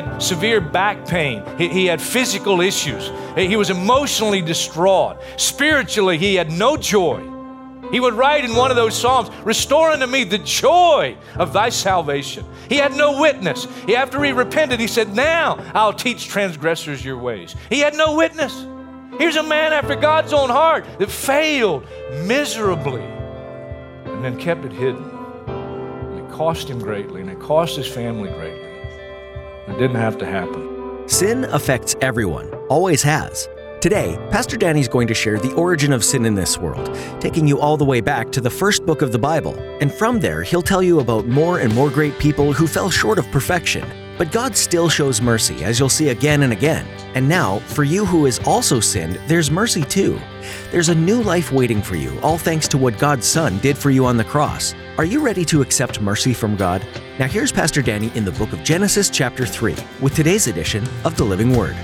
Had severe back pain. He, he had physical issues. He was emotionally distraught. Spiritually, he had no joy. He would write in one of those Psalms, Restore unto me the joy of thy salvation. He had no witness. He, after he repented, he said, Now I'll teach transgressors your ways. He had no witness. Here's a man after God's own heart that failed miserably and then kept it hidden. And it cost him greatly, and it cost his family greatly. It didn't have to happen. Sin affects everyone, always has. Today, Pastor Danny's going to share the origin of sin in this world, taking you all the way back to the first book of the Bible. And from there, he'll tell you about more and more great people who fell short of perfection. But God still shows mercy, as you'll see again and again. And now, for you who has also sinned, there's mercy too. There's a new life waiting for you, all thanks to what God's Son did for you on the cross. Are you ready to accept mercy from God? Now, here's Pastor Danny in the book of Genesis, chapter 3, with today's edition of the Living Word.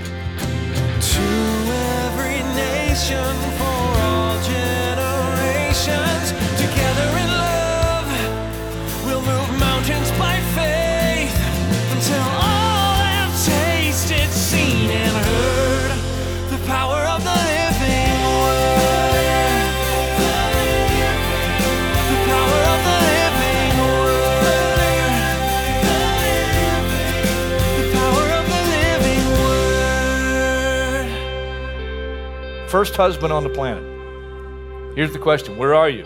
First husband on the planet. Here's the question Where are you?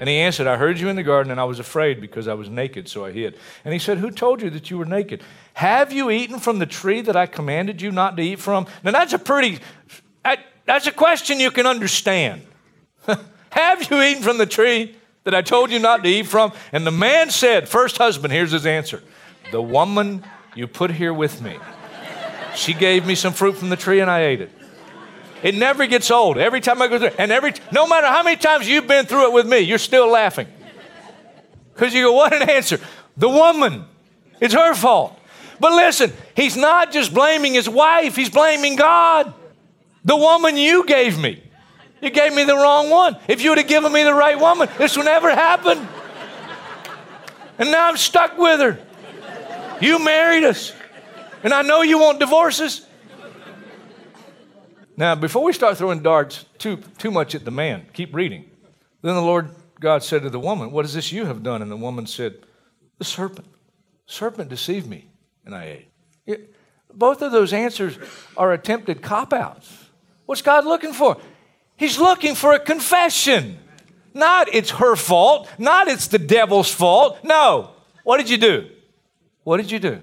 And he answered, I heard you in the garden, and I was afraid because I was naked, so I hid. And he said, Who told you that you were naked? Have you eaten from the tree that I commanded you not to eat from? Now, that's a pretty, that, that's a question you can understand. Have you eaten from the tree that I told you not to eat from? And the man said, First husband, here's his answer The woman you put here with me. She gave me some fruit from the tree, and I ate it. It never gets old. Every time I go through and every no matter how many times you've been through it with me, you're still laughing. Because you go, what an answer. The woman. It's her fault. But listen, he's not just blaming his wife, he's blaming God. The woman you gave me. You gave me the wrong one. If you would have given me the right woman, this would never happen. And now I'm stuck with her. You married us. And I know you won't divorce us. Now, before we start throwing darts too, too much at the man, keep reading. Then the Lord God said to the woman, What is this you have done? And the woman said, The serpent. Serpent deceived me, and I ate. It- both of those answers are attempted cop outs. What's God looking for? He's looking for a confession. Not it's her fault, not it's the devil's fault. No. What did you do? What did you do?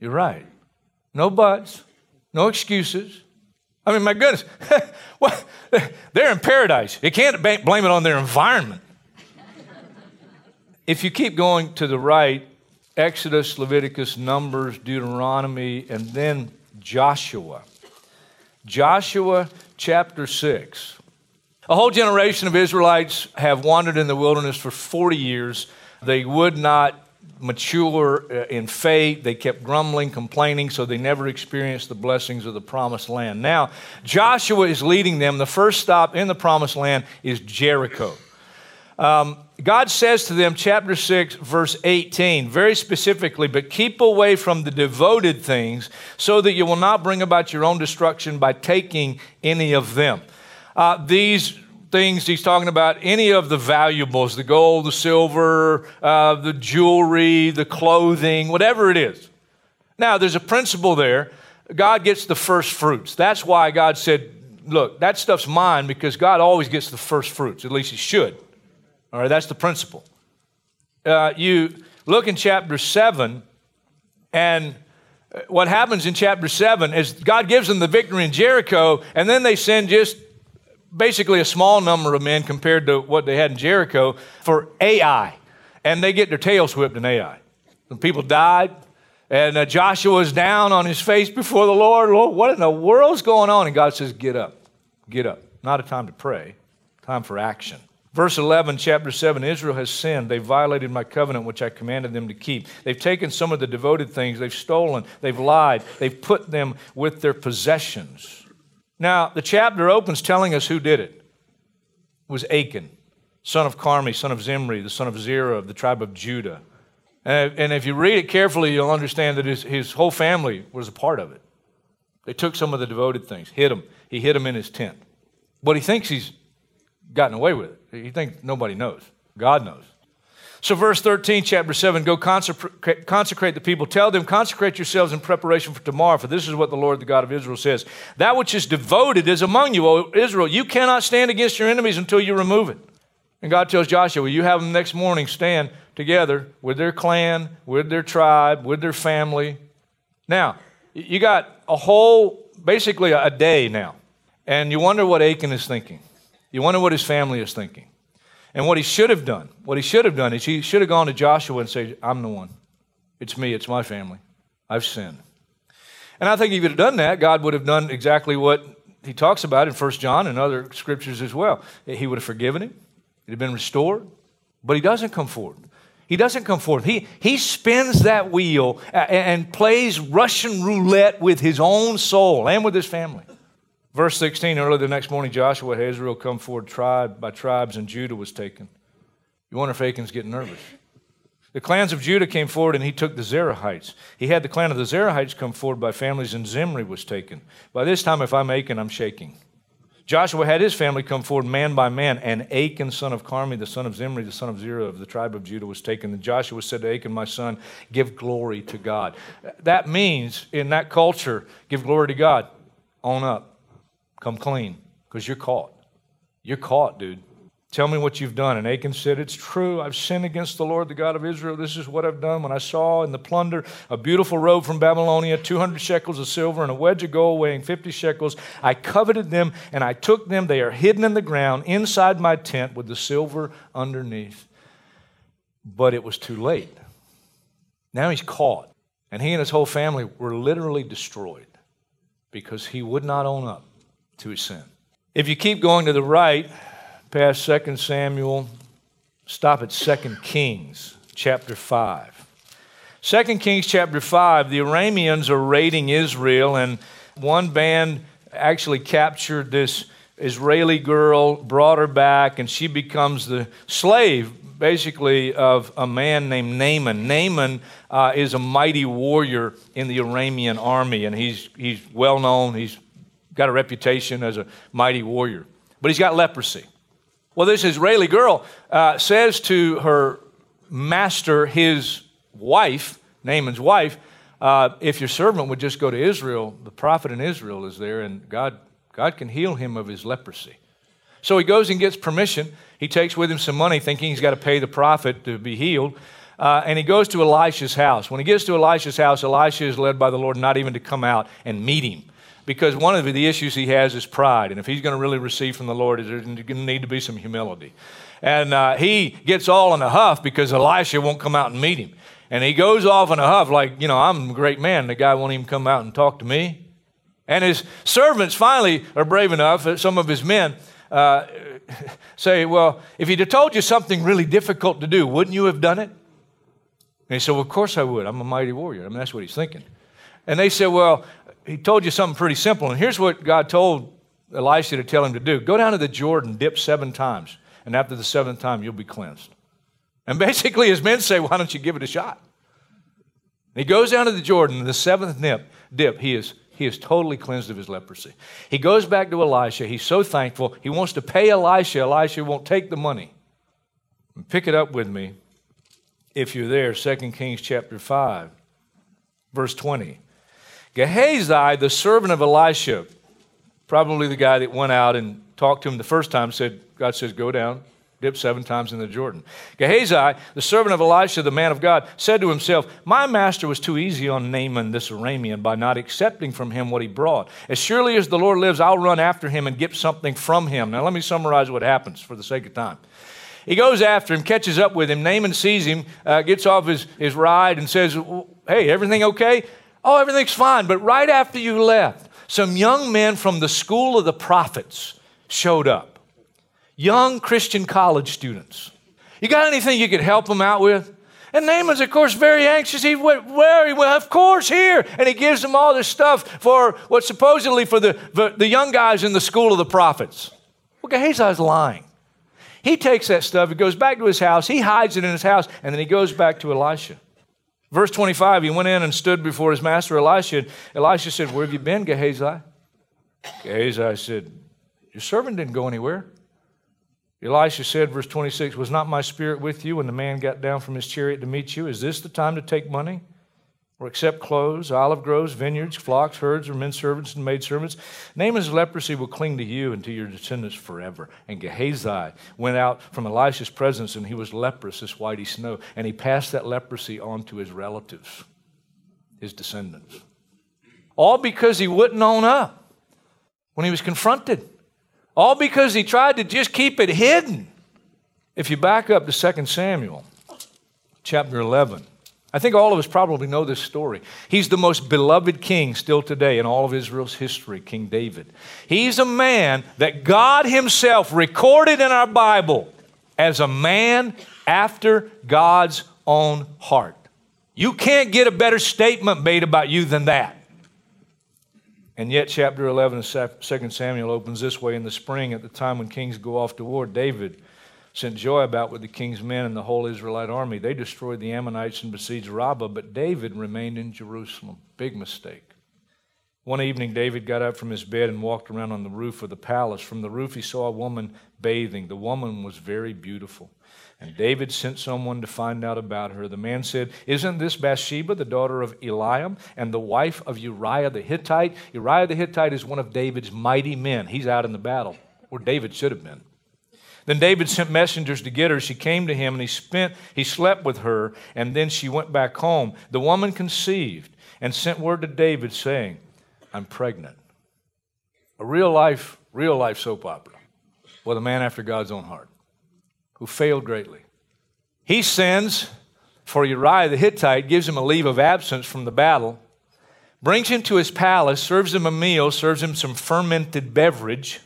You're right. No buts, no excuses. I mean, my goodness, What? they're in paradise. You can't blame it on their environment. If you keep going to the right, Exodus, Leviticus, Numbers, Deuteronomy, and then Joshua. Joshua chapter 6. A whole generation of Israelites have wandered in the wilderness for 40 years. They would not mature uh, in faith. They kept grumbling, complaining, so they never experienced the blessings of the promised land. Now, Joshua is leading them. The first stop in the promised land is Jericho. Um, God says to them, chapter 6, verse 18, very specifically, but keep away from the devoted things so that you will not bring about your own destruction by taking any of them. Uh, these things he's talking about, any of the valuables, the gold, the silver, uh, the jewelry, the clothing, whatever it is. Now, there's a principle there. God gets the first fruits. That's why God said, look, that stuff's mine because God always gets the first fruits. At least he should. All right, that's the principle. Uh, you look in chapter 7, and what happens in chapter 7 is God gives them the victory in Jericho, and then they send just basically a small number of men compared to what they had in Jericho for Ai. And they get their tails whipped in Ai. The people died, And uh, Joshua's down on his face before the Lord. Lord, what in the world's going on? And God says, Get up, get up. Not a time to pray, time for action. Verse 11, chapter 7 Israel has sinned. They've violated my covenant, which I commanded them to keep. They've taken some of the devoted things, they've stolen, they've lied, they've put them with their possessions. Now, the chapter opens telling us who did it. It was Achan, son of Carmi, son of Zimri, the son of Zerah of the tribe of Judah. And, if you read it carefully, you'll understand that his, his whole family was a part of it. They took some of the devoted things, hid them. He hid them in his tent. But he thinks he's gotten away with it. He thinks nobody knows. God knows. So, verse 13, chapter 7 go consecrate, consecrate the people. Tell them, consecrate yourselves in preparation for tomorrow, for this is what the Lord, the God of Israel, says. That which is devoted is among you, O Israel. You cannot stand against your enemies until you remove it. And God tells Joshua, well, You have them next morning stand together with their clan, with their tribe, with their family. Now, you got a whole, basically a day now. And you wonder what Achan is thinking. You wonder what his family is thinking. And what he should have done, what he should have done is he should have gone to Joshua and said, I'm the one. It's me, it's my family. I've sinned. And I think if he'd have done that, God would have done exactly what he talks about in 1 John and other scriptures as well. He would have forgiven him, he'd have been restored. But he doesn't come forward. He doesn't come forth. He, he spins that wheel and, and plays Russian roulette with his own soul and with his family. Verse 16 early the next morning, Joshua had Israel come forward tribe by tribes, and Judah was taken. You wonder if Achan's getting nervous. The clans of Judah came forward, and he took the Zerahites. He had the clan of the Zerahites come forward by families, and Zimri was taken. By this time, if I'm Achan, I'm shaking. Joshua had his family come forward man by man, and Achan, son of Carmi, the son of Zimri, the son of Zerah of the tribe of Judah, was taken. And Joshua said to Achan, My son, give glory to God. That means, in that culture, give glory to God. Own up. Come clean, because you're caught. You're caught, dude. Tell me what you've done. And Achan said, It's true. I've sinned against the Lord, the God of Israel. This is what I've done. When I saw in the plunder a beautiful robe from Babylonia, 200 shekels of silver, and a wedge of gold weighing 50 shekels, I coveted them and I took them. They are hidden in the ground inside my tent with the silver underneath. But it was too late. Now he's caught. And he and his whole family were literally destroyed because he would not own up to his sin. If you keep going to the right, past 2 Samuel, stop at 2 Kings chapter 5. 2 Kings chapter 5, the Arameans are raiding Israel, and one band actually captured this Israeli girl, brought her back, and she becomes the slave, basically, of a man named Naaman. Naaman uh, is a mighty warrior in the Aramean army, and he's, he's well known. He's got a reputation as a mighty warrior, but he's got leprosy. Well, this Israeli girl uh, says to her master, his wife, Naaman's wife, uh, if your servant would just go to Israel, the prophet in Israel is there, and God, God can heal him of his leprosy. So he goes and gets permission. He takes with him some money, thinking he's got to pay the prophet to be healed. Uh, and he goes to Elisha's house. When he gets to Elisha's house, Elisha is led by the Lord not even to come out and meet him because one of the issues he has is pride. And if he's going to really receive from the Lord, there's going to need to be some humility. And uh, he gets all in a huff because Elisha won't come out and meet him. And he goes off in a huff, like, you know, I'm a great man. The guy won't even come out and talk to me. And his servants finally are brave enough, uh, some of his men uh, say, Well, if he'd have told you something really difficult to do, wouldn't you have done it? And he said, Well, of course I would. I'm a mighty warrior. I mean, that's what he's thinking. And they said, Well, he told you something pretty simple. And here's what God told Elisha to tell him to do go down to the Jordan, dip seven times, and after the seventh time, you'll be cleansed. And basically, his men say, Why don't you give it a shot? And he goes down to the Jordan, the seventh nip, dip, he is, he is totally cleansed of his leprosy. He goes back to Elisha. He's so thankful. He wants to pay Elisha. Elisha won't take the money. Pick it up with me if you're there, 2 Kings chapter 5, verse 20. Gehazi, the servant of Elisha, probably the guy that went out and talked to him the first time, said, God says, go down, dip seven times in the Jordan. Gehazi, the servant of Elisha, the man of God, said to himself, My master was too easy on Naaman this Aramean by not accepting from him what he brought. As surely as the Lord lives, I'll run after him and get something from him. Now, let me summarize what happens for the sake of time. He goes after him, catches up with him. Naaman sees him, uh, gets off his, his ride, and says, Hey, everything okay? Oh, everything's fine. But right after you left, some young men from the school of the prophets showed up. Young Christian college students. You got anything you could help them out with? And Naaman's, of course, very anxious. He went, where? He went, of course, here. And he gives them all this stuff for what supposedly for the, the, the young guys in the school of the prophets. Well, Gehazi's lying. He takes that stuff, he goes back to his house, he hides it in his house, and then he goes back to Elisha. Verse 25, he went in and stood before his master Elisha. Elisha said, Where have you been, Gehazi? Gehazi said, Your servant didn't go anywhere. Elisha said, verse 26, Was not my spirit with you when the man got down from his chariot to meet you? Is this the time to take money? Or accept clothes, olive groves, vineyards, flocks, herds, or men servants and maidservants? Naaman's leprosy will cling to you and to your descendants forever. And Gehazi went out from Elisha's presence, and he was leprous as whitey snow. And he passed that leprosy on to his relatives, his descendants. All because he wouldn't own up when he was confronted. All because he tried to just keep it hidden. If you back up to 2 Samuel chapter 11, I think all of us probably know this story. He's the most beloved king still today in all of Israel's history, King David. He's a man that God Himself recorded in our Bible as a man after God's own heart. You can't get a better statement made about you than that. And yet, chapter 11 of 2 Samuel opens this way In the spring, at the time when kings go off to war, David sent Joab out with the king's men and the whole Israelite army. They destroyed the Ammonites and besieged Rabbah, but David remained in Jerusalem. Big mistake. One evening, David got up from his bed and walked around on the roof of the palace. From the roof, he saw a woman bathing. The woman was very beautiful. And David sent someone to find out about her. The man said, Isn't this Bathsheba, the daughter of Eliam, and the wife of Uriah the Hittite? Uriah the Hittite is one of David's mighty men. He's out in the battle, where David should have been. Then David sent messengers to get her. She came to him, and he spent, he slept with her, and then she went back home. The woman conceived and sent word to David, saying, I'm pregnant. A real life, real life soap opera with a man after God's own heart who failed greatly. He sends for Uriah the Hittite, gives him a leave of absence from the battle, brings him to his palace, serves him a meal, serves him some fermented beverage,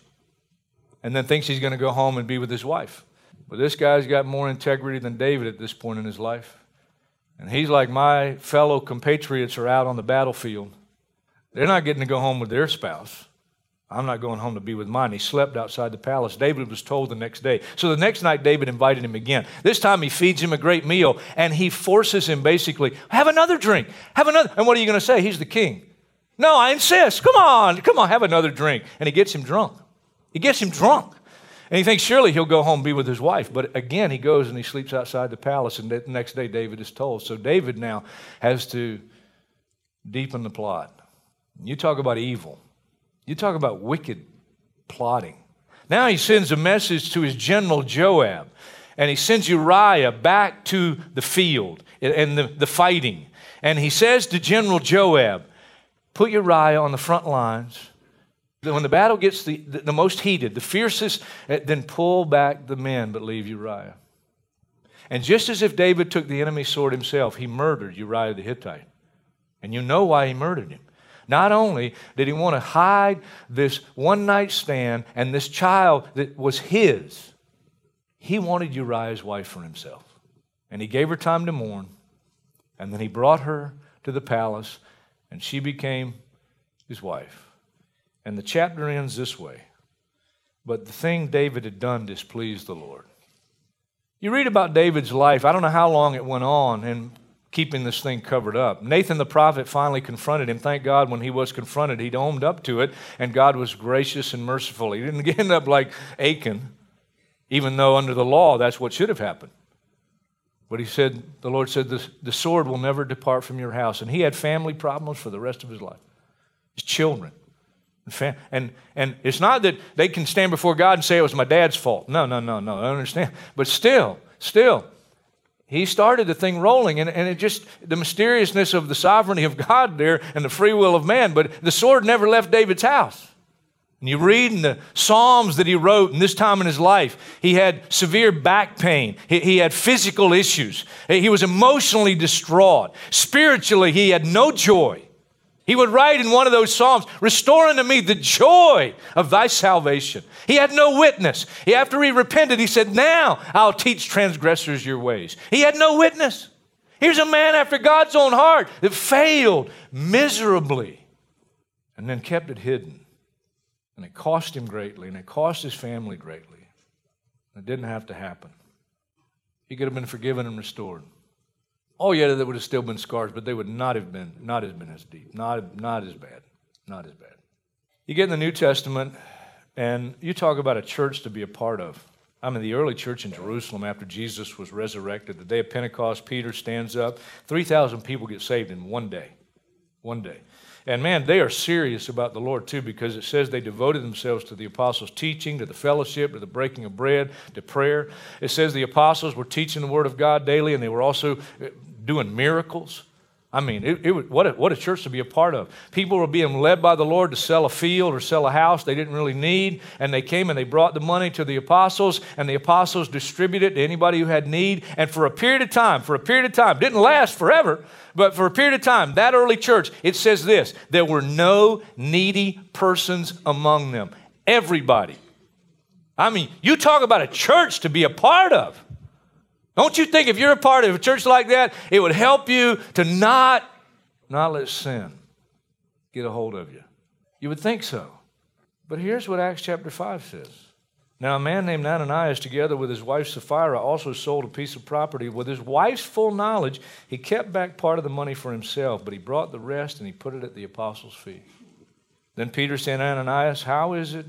and then thinks he's going to go home and be with his wife. But this guy's got more integrity than David at this point in his life. And he's like, my fellow compatriots are out on the battlefield. They're not getting to go home with their spouse. I'm not going home to be with mine. He slept outside the palace. David was told the next day. So the next night, David invited him again. This time, he feeds him a great meal and he forces him basically, have another drink, have another. And what are you going to say? He's the king. No, I insist. Come on, come on, have another drink. And he gets him drunk. He gets him drunk. And he thinks surely he'll go home and be with his wife. But again, he goes and he sleeps outside the palace. And the next day, David is told. So David now has to deepen the plot. You talk about evil. You talk about wicked plotting. Now he sends a message to his general Joab, and he sends Uriah back to the field and the, the fighting. And he says to General Joab, Put Uriah on the front lines. When the battle gets the, the, the most heated, the fiercest, eh, then pull back the men, but leave Uriah. And just as if David took the enemy's sword himself, he murdered Uriah the Hittite. And you know why he murdered him. Not only did he want to hide this one night stand and this child that was his, he wanted Uriah's wife for himself. And he gave her time to mourn. And then he brought her to the palace, and she became his wife. And the chapter ends this way But the thing David had done displeased the Lord. You read about David's life. I don't know how long it went on, and keeping this thing covered up. Nathan the prophet finally confronted him. Thank God when he was confronted, he'd owned up to it, and God was gracious and merciful. He didn't end up like Achan, even though under the law that's what should have happened. But he said, the Lord said, the, the sword will never depart from your house. And he had family problems for the rest of his life. His children. And, and it's not that they can stand before God and say it was my dad's fault. No, no, no, no. I understand. But still, still, he started the thing rolling, and, and it just, the mysteriousness of the sovereignty of God there and the free will of man, but the sword never left David's house. And you read in the Psalms that he wrote in this time in his life, he had severe back pain. He, he, had physical issues. He was emotionally distraught. Spiritually, he had no joy. He would write in one of those Psalms, Restore unto me the joy of thy salvation. He had no witness. He, after he repented, he said, Now I'll teach transgressors your ways. He had no witness. Here's a man after God's own heart that failed miserably and then kept it hidden. And it cost him greatly, and it cost his family greatly. It didn't have to happen. He could have been forgiven and restored. Oh, yeah, there would have still been scars, but they would not have been, not have been as deep, not, not as bad, not as bad. You get in the New Testament, and you talk about a church to be a part of. I mean, the early church in Jerusalem after Jesus was resurrected, the day of Pentecost, Peter stands up. 3,000 people get saved in one day. One day. And man, they are serious about the Lord too, because it says they devoted themselves to the apostles' teaching, to the fellowship, to the breaking of bread, to prayer. It says the apostles were teaching the Word of God daily, and they were also uh, doing miracles. I mean, it, it, what, a, what a church to be a part of. People were being led by the Lord to sell a field or sell a house they didn't really need, and they came and they brought the money to the apostles, and the apostles distributed it to anybody who had need. And for a period of time, for a period of time, didn't last forever, but for a period of time, that early church, it says this there were no needy persons among them. Everybody. I mean, you talk about a church to be a part of. Don't you think if you're a part of a church like that, it would help you to not, not let sin get a hold of you? You would think so. But here's what Acts chapter 5 says. Now, a man named Ananias, together with his wife Sapphira, also sold a piece of property. With his wife's full knowledge, he kept back part of the money for himself, but he brought the rest and he put it at the apostles' feet. Then Peter said, Ananias, how is it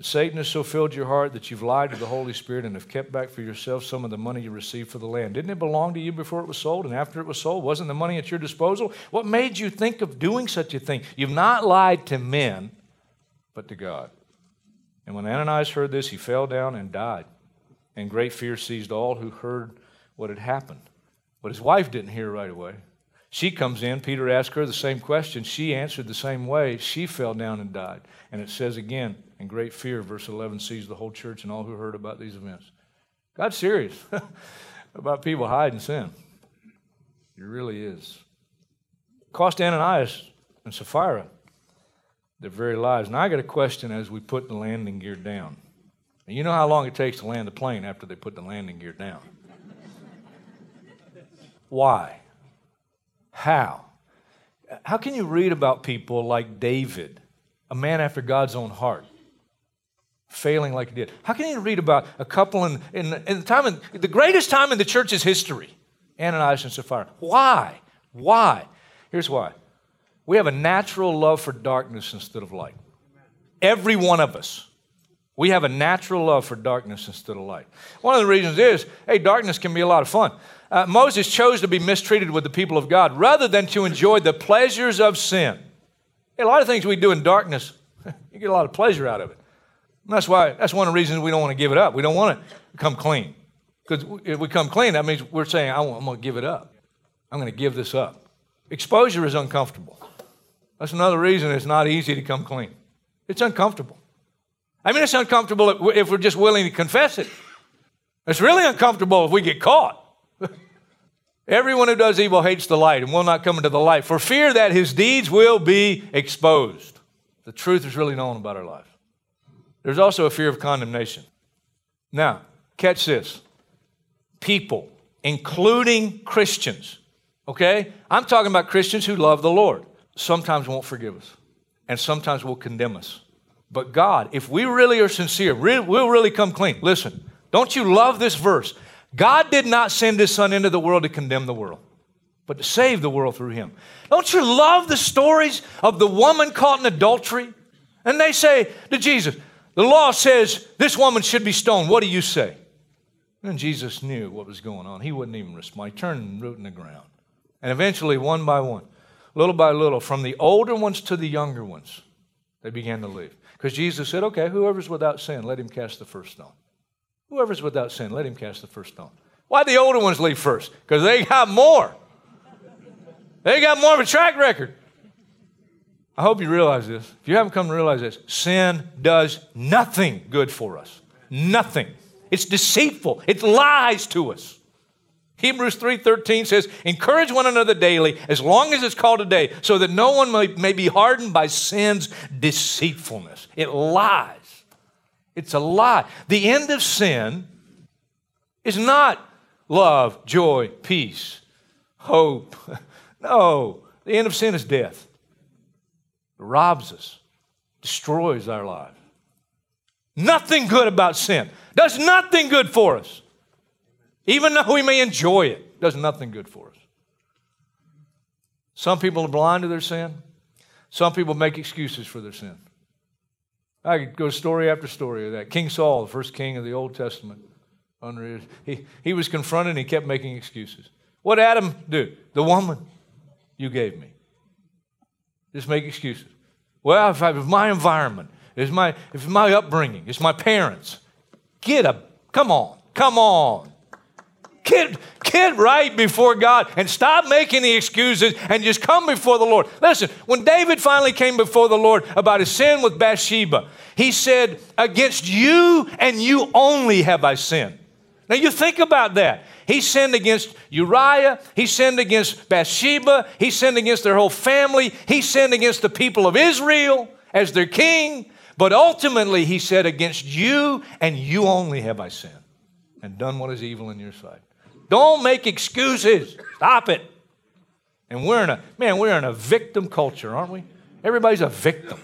that Satan has so filled your heart that you've lied to the Holy Spirit and have kept back for yourself some of the money you received for the land? Didn't it belong to you before it was sold? And after it was sold, wasn't the money at your disposal? What made you think of doing such a thing? You've not lied to men, but to God. And when Ananias heard this, he fell down and died. And great fear seized all who heard what had happened. But his wife didn't hear right away. She comes in, Peter asked her the same question. She answered the same way. She fell down and died. And it says again, in great fear, verse 11 seized the whole church and all who heard about these events. God's serious about people hiding sin. He really is. Cost Ananias and Sapphira their very lives. And I got a question as we put the landing gear down. And you know how long it takes to land a plane after they put the landing gear down? Why? How? How can you read about people like David, a man after God's own heart, failing like he did? How can you read about a couple in, in, in the time in, the greatest time in the church's history, Ananias and Sapphira? Why? Why? Here's why. We have a natural love for darkness instead of light. Every one of us. We have a natural love for darkness instead of light. One of the reasons is hey, darkness can be a lot of fun. Uh, Moses chose to be mistreated with the people of God rather than to enjoy the pleasures of sin. A lot of things we do in darkness, you get a lot of pleasure out of it. And that's why that's one of the reasons we don't want to give it up. We don't want to come clean. Because if we come clean, that means we're saying, I'm going to give it up. I'm going to give this up. Exposure is uncomfortable. That's another reason it's not easy to come clean. It's uncomfortable. I mean, it's uncomfortable if we're just willing to confess it. It's really uncomfortable if we get caught. Everyone who does evil hates the light and will not come into the light for fear that his deeds will be exposed. The truth is really known about our life. There's also a fear of condemnation. Now, catch this people, including Christians, okay? I'm talking about Christians who love the Lord sometimes won't forgive us and sometimes will condemn us. But God, if we really are sincere, we'll really come clean. Listen, don't you love this verse? God did not send his son into the world to condemn the world, but to save the world through him. Don't you love the stories of the woman caught in adultery? And they say to Jesus, The law says this woman should be stoned. What do you say? And Jesus knew what was going on. He wouldn't even respond. He turned root in the ground. And eventually, one by one, little by little, from the older ones to the younger ones, they began to leave. Because Jesus said, okay, whoever's without sin, let him cast the first stone. Whoever's without sin, let him cast the first stone. Why'd the older ones leave first? Because they got more. They got more of a track record. I hope you realize this. If you haven't come to realize this, sin does nothing good for us. Nothing. It's deceitful. It lies to us. Hebrews 3:13 says, "Encourage one another daily as long as it's called today, so that no one may, may be hardened by sin's deceitfulness." It lies. It's a lie. The end of sin is not love, joy, peace, hope. No, the end of sin is death. It robs us, destroys our lives. Nothing good about sin. Does nothing good for us. Even though we may enjoy it, does nothing good for us. Some people are blind to their sin. Some people make excuses for their sin. I could go story after story of that. King Saul, the first king of the Old Testament, under he, he was confronted and he kept making excuses. What did Adam do? The woman you gave me. Just make excuses. Well, if, I, if my environment, if my, if my upbringing, it's my parents, get a, come on, come on. Get, get right before God and stop making the excuses and just come before the Lord. Listen, when David finally came before the Lord about his sin with Bathsheba, he said, Against you and you only have I sinned. Now you think about that. He sinned against Uriah. He sinned against Bathsheba. He sinned against their whole family. He sinned against the people of Israel as their king. But ultimately, he said, Against you and you only have I sinned and done what is evil in your sight. Don't make excuses. Stop it. And we're in a, man, we're in a victim culture, aren't we? Everybody's a victim.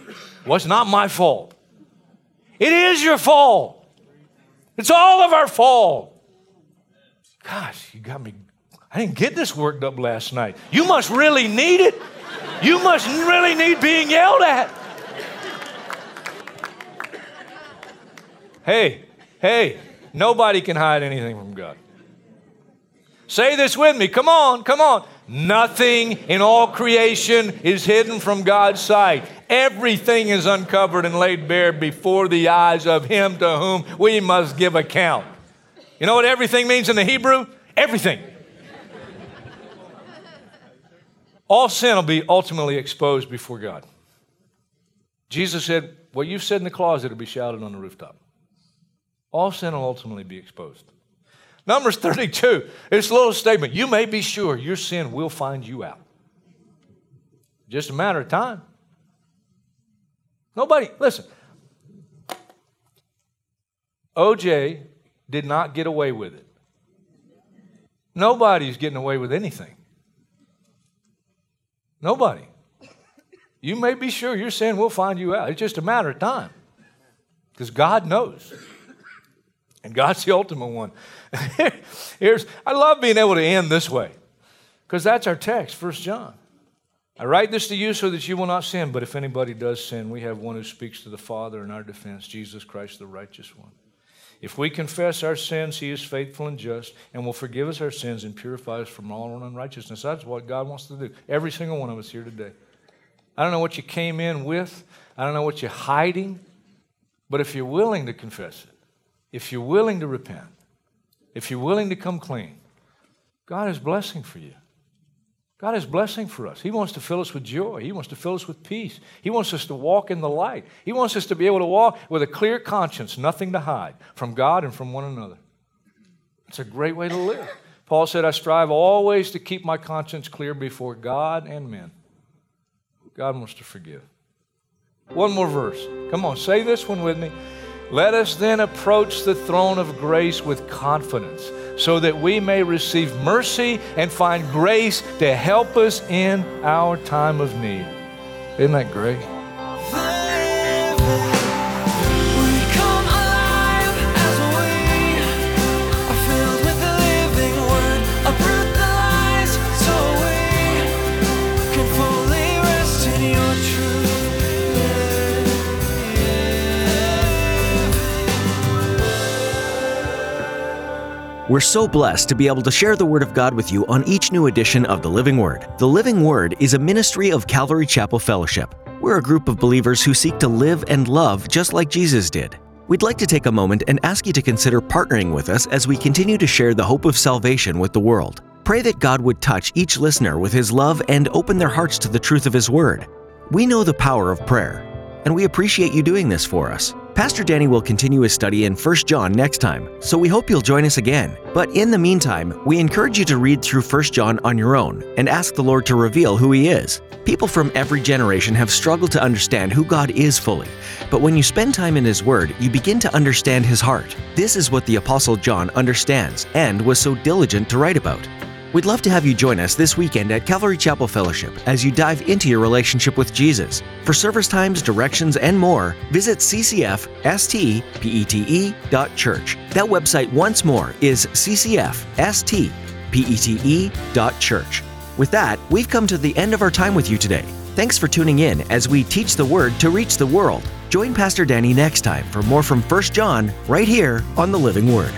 Well, not my fault. It is your fault. It's all of our fault. Gosh, you got me. I didn't get this worked up last night. You must really need it. You must really need being yelled at. Hey, hey, nobody can hide anything from God. Say this with me. Come on, come on. Nothing in all creation is hidden from God's sight. Everything is uncovered and laid bare before the eyes of Him to whom we must give account. You know what everything means in the Hebrew? Everything. All sin will be ultimately exposed before God. Jesus said, What you've said in the closet will be shouted on the rooftop. All sin will ultimately be exposed. Numbers 32, it's a little statement. You may be sure your sin will find you out. Just a matter of time. Nobody, listen. OJ did not get away with it. Nobody's getting away with anything. Nobody. You may be sure your sin will find you out. It's just a matter of time. Because God knows. And God's the ultimate one. Here's, I love being able to end this way. Because that's our text, First John. I write this to you so that you will not sin, but if anybody does sin, we have one who speaks to the Father in our defense, Jesus Christ, the righteous one. If we confess our sins, He is faithful and just and will forgive us our sins and purify us from all unrighteousness. That's what God wants to do. Every single one of us here today. I don't know what you came in with, I don't know what you're hiding, but if you're willing to confess it, if you're willing to repent, if you're willing to come clean, God is blessing for you. God is blessing for us. He wants to fill us with joy. He wants to fill us with peace. He wants us to walk in the light. He wants us to be able to walk with a clear conscience, nothing to hide from God and from one another. It's a great way to live. Paul said, I strive always to keep my conscience clear before God and men. God wants to forgive. One more verse. Come on, say this one with me. Let us then approach the throne of grace with confidence so that we may receive mercy and find grace to help us in our time of need. Isn't that great? We're so blessed to be able to share the Word of God with you on each new edition of The Living Word. The Living Word is a ministry of Calvary Chapel Fellowship. We're a group of believers who seek to live and love just like Jesus did. We'd like to take a moment and ask you to consider partnering with us as we continue to share the hope of salvation with the world. Pray that God would touch each listener with His love and open their hearts to the truth of His Word. We know the power of prayer, and we appreciate you doing this for us. Pastor Danny will continue his study in 1 John next time, so we hope you'll join us again. But in the meantime, we encourage you to read through 1 John on your own and ask the Lord to reveal who He is. People from every generation have struggled to understand who God is fully, but when you spend time in His Word, you begin to understand His heart. This is what the Apostle John understands and was so diligent to write about. We'd love to have you join us this weekend at Calvary Chapel Fellowship as you dive into your relationship with Jesus. For service times, directions, and more, visit ccfstpete.church. That website once more is ccfstpete.church. With that, we've come to the end of our time with you today. Thanks for tuning in as we teach the Word to reach the world. Join Pastor Danny next time for more from 1 John right here on the Living Word.